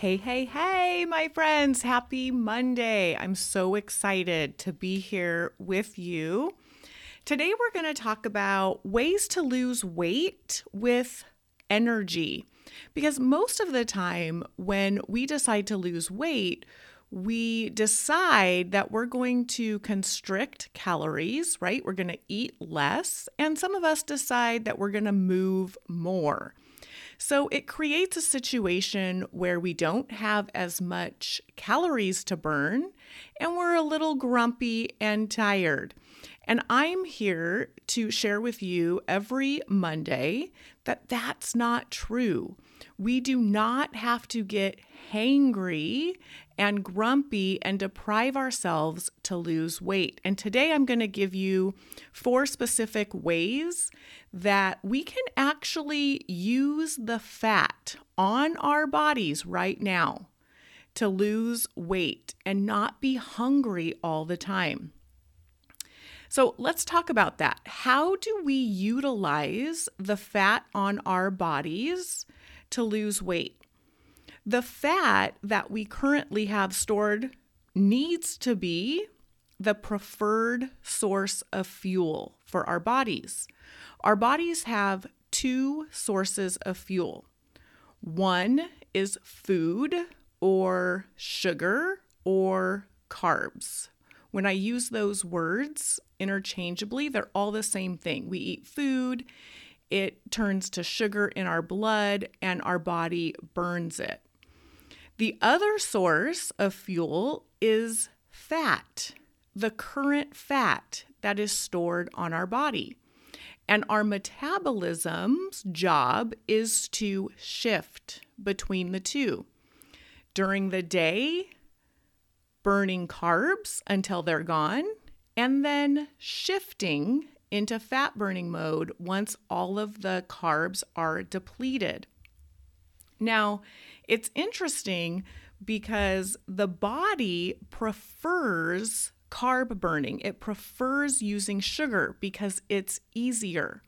Hey, hey, hey, my friends. Happy Monday. I'm so excited to be here with you. Today, we're going to talk about ways to lose weight with energy. Because most of the time, when we decide to lose weight, we decide that we're going to constrict calories, right? We're going to eat less. And some of us decide that we're going to move more. So it creates a situation where we don't have as much calories to burn and we're a little grumpy and tired. And I'm here to share with you every Monday that that's not true. We do not have to get hangry and grumpy and deprive ourselves to lose weight. And today I'm going to give you four specific ways that we can actually use the fat on our bodies right now to lose weight and not be hungry all the time. So let's talk about that. How do we utilize the fat on our bodies to lose weight? The fat that we currently have stored needs to be the preferred source of fuel for our bodies. Our bodies have two sources of fuel. One is food or sugar or carbs. When I use those words interchangeably, they're all the same thing. We eat food, it turns to sugar in our blood, and our body burns it. The other source of fuel is fat, the current fat that is stored on our body. And our metabolism's job is to shift between the two. During the day, burning carbs until they're gone, and then shifting into fat burning mode once all of the carbs are depleted. Now, it's interesting because the body prefers carb burning. It prefers using sugar because it's easier.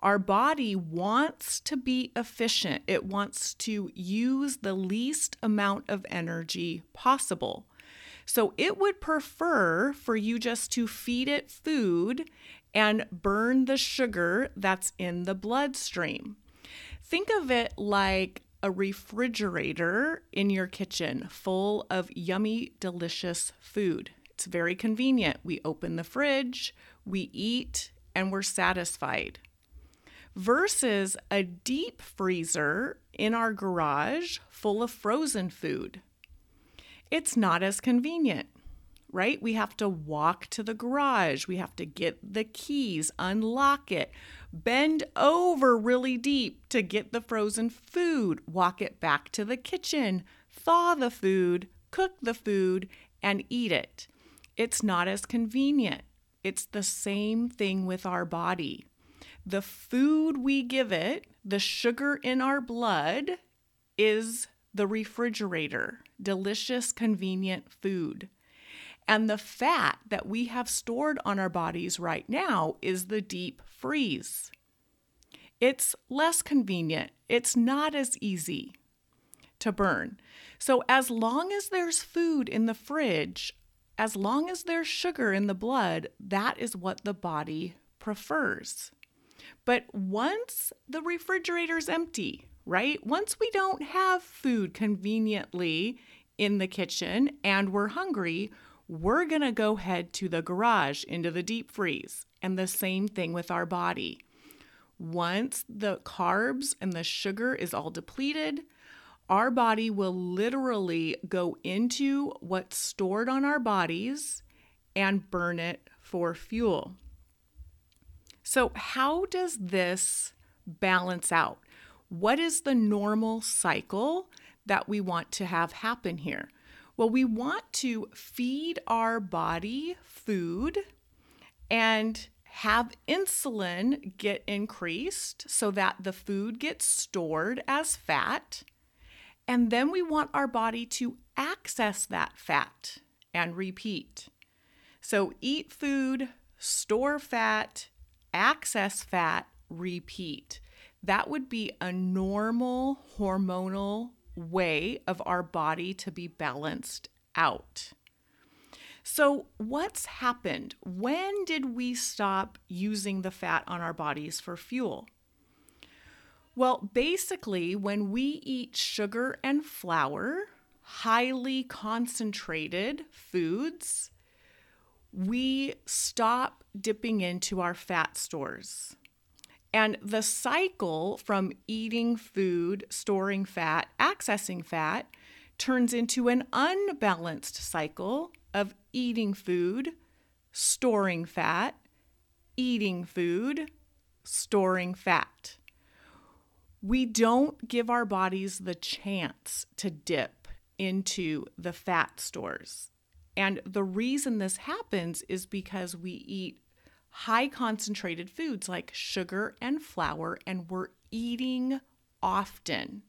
Our body wants to be efficient, it wants to use the least amount of energy possible. So it would prefer for you just to feed it food and burn the sugar that's in the bloodstream. Think of it like a refrigerator in your kitchen full of yummy, delicious food. It's very convenient. We open the fridge, we eat, and we're satisfied. Versus a deep freezer in our garage full of frozen food. It's not as convenient, right? We have to walk to the garage, we have to get the keys, unlock it, bend over really deep to get the frozen food, walk it back to the kitchen, thaw the food, cook the food, and eat it it's not as convenient. It's the same thing with our body. The food we give it, the sugar in our blood, is the refrigerator, delicious, convenient food. And the fat that we have stored on our bodies right now is the deep freeze. It's less convenient, it's not as easy to burn. So, as long as there's food in the fridge, as long as there's sugar in the blood, that is what the body prefers. But once the refrigerator's empty, right? Once we don't have food conveniently in the kitchen and we're hungry, we're going to go head to the garage into the deep freeze. And the same thing with our body. Once the carbs and the sugar is all depleted, our body will literally go into what's stored on our bodies and burn it for fuel. So, how does this balance out? What is the normal cycle that we want to have happen here? Well, we want to feed our body food and have insulin get increased so that the food gets stored as fat. And then we want our body to access that fat and repeat. So eat food, store fat, access fat, repeat. That would be a normal hormonal way of our body to be balanced out. So, what's happened? When did we stop using the fat on our bodies for fuel? Well, basically, when we eat sugar and flour, highly concentrated foods, we stop dipping into our fat stores. And the cycle from eating food, storing fat, accessing fat turns into an unbalanced cycle of eating food, storing fat, eating food, storing fat. We don't give our bodies the chance to dip into the fat stores. And the reason this happens is because we eat high concentrated foods like sugar and flour, and we're eating often.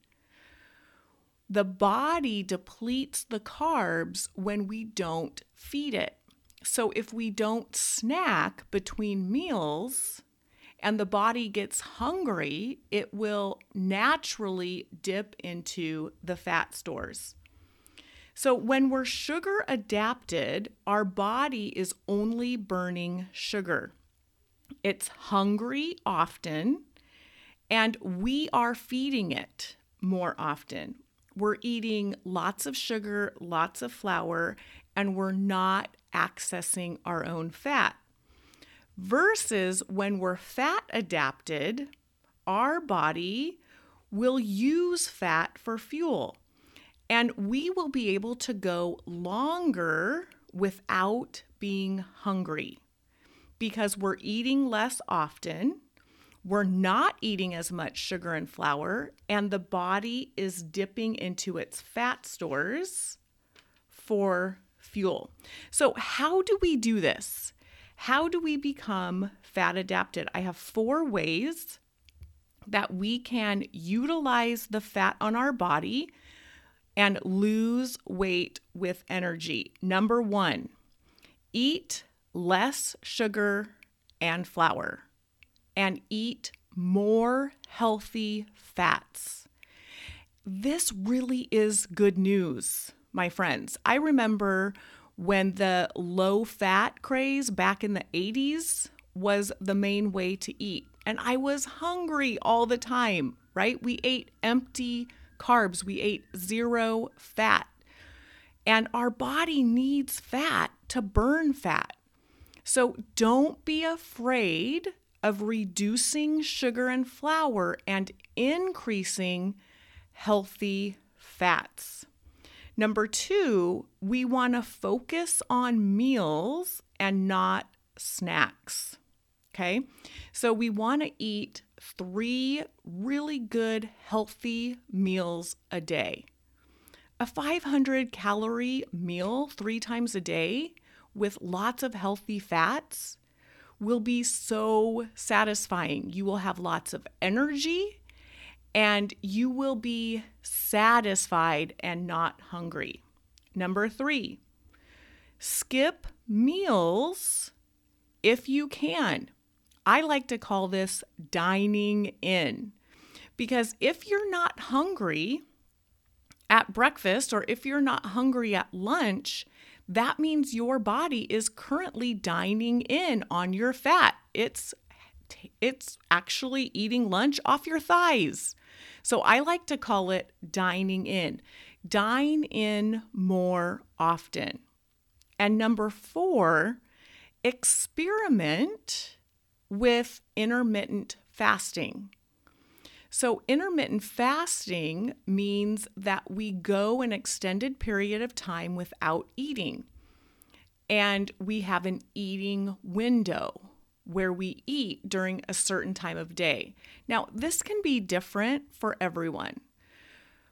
The body depletes the carbs when we don't feed it. So, if we don't snack between meals and the body gets hungry, it will naturally dip into the fat stores. So, when we're sugar adapted, our body is only burning sugar. It's hungry often, and we are feeding it more often. We're eating lots of sugar, lots of flour, and we're not accessing our own fat. Versus when we're fat adapted, our body will use fat for fuel. And we will be able to go longer without being hungry because we're eating less often. We're not eating as much sugar and flour, and the body is dipping into its fat stores for fuel. So, how do we do this? How do we become fat adapted? I have four ways that we can utilize the fat on our body and lose weight with energy. Number one, eat less sugar and flour and eat more healthy fats. This really is good news, my friends. I remember when the low fat craze back in the 80s was the main way to eat. And I was hungry all the time, right? We ate empty carbs, we ate zero fat. And our body needs fat to burn fat. So don't be afraid of reducing sugar and flour and increasing healthy fats. Number two, we want to focus on meals and not snacks. Okay, so we want to eat three really good, healthy meals a day. A 500 calorie meal three times a day with lots of healthy fats will be so satisfying. You will have lots of energy and you will be satisfied and not hungry. Number three, skip meals if you can. I like to call this dining in because if you're not hungry at breakfast or if you're not hungry at lunch, that means your body is currently dining in on your fat. It's it's actually eating lunch off your thighs. So I like to call it dining in. Dine in more often. And number 4, experiment with intermittent fasting. So, intermittent fasting means that we go an extended period of time without eating. And we have an eating window where we eat during a certain time of day. Now, this can be different for everyone.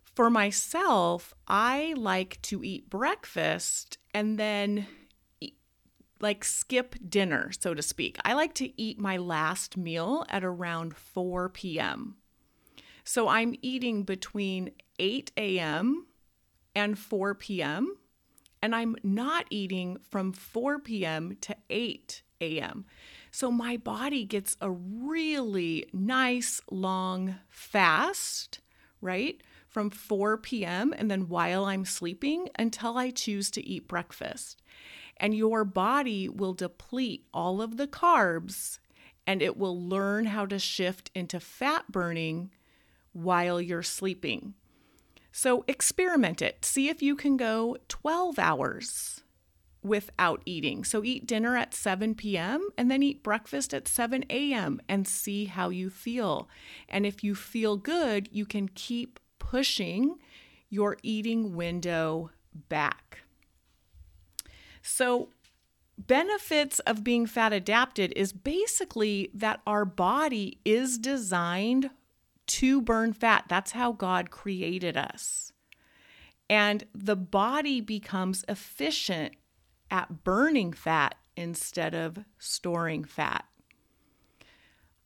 For myself, I like to eat breakfast and then like skip dinner, so to speak. I like to eat my last meal at around 4 p.m. So I'm eating between 8 a.m. and 4 p.m. And I'm not eating from 4 p.m. to 8 a.m. So my body gets a really nice long fast, right? From 4 p.m. and then while I'm sleeping until I choose to eat breakfast and your body will deplete all of the carbs and it will learn how to shift into fat burning while you're sleeping. So experiment it. See if you can go 12 hours without eating. So eat dinner at 7 p.m. and then eat breakfast at 7 a.m. and see how you feel. And if you feel good, you can keep pushing your eating window back. So, benefits of being fat adapted is basically that our body is designed to burn fat. That's how God created us. And the body becomes efficient at burning fat instead of storing fat.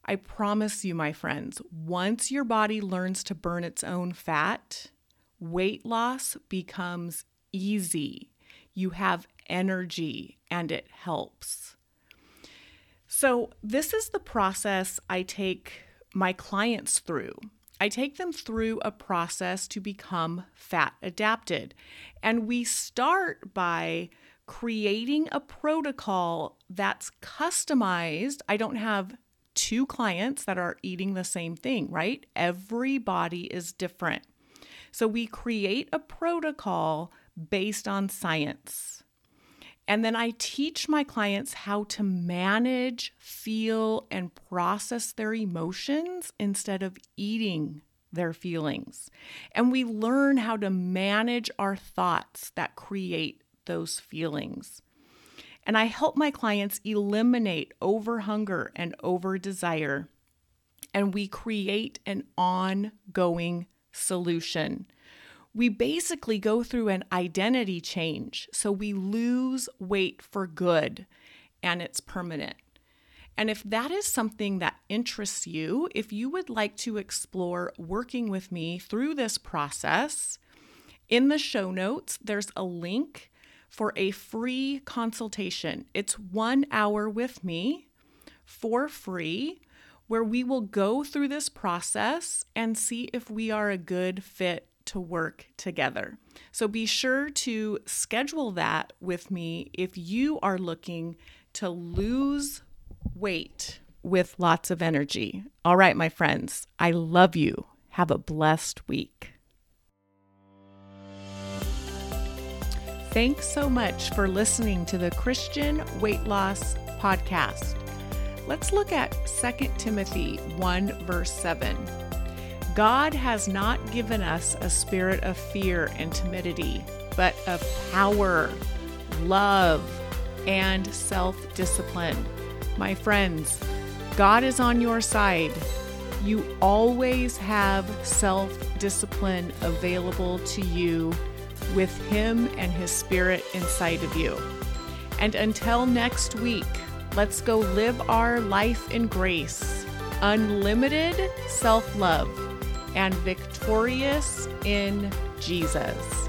I promise you, my friends, once your body learns to burn its own fat, weight loss becomes easy. You have energy and it helps. So, this is the process I take my clients through. I take them through a process to become fat adapted. And we start by creating a protocol that's customized. I don't have two clients that are eating the same thing, right? Everybody is different. So we create a protocol based on science. And then I teach my clients how to manage, feel, and process their emotions instead of eating their feelings. And we learn how to manage our thoughts that create those feelings. And I help my clients eliminate over hunger and over desire. And we create an ongoing solution we basically go through an identity change. So we lose weight for good and it's permanent. And if that is something that interests you, if you would like to explore working with me through this process, in the show notes, there's a link for a free consultation. It's one hour with me for free, where we will go through this process and see if we are a good fit to work together. So be sure to schedule that with me if you are looking to lose weight with lots of energy. All right, my friends, I love you. Have a blessed week. Thanks so much for listening to the Christian Weight Loss Podcast. Let's look at 2 Timothy 1, verse 7. God has not given us a spirit of fear and timidity, but of power, love, and self discipline. My friends, God is on your side. You always have self discipline available to you with Him and His Spirit inside of you. And until next week, let's go live our life in grace, unlimited self love and victorious in Jesus.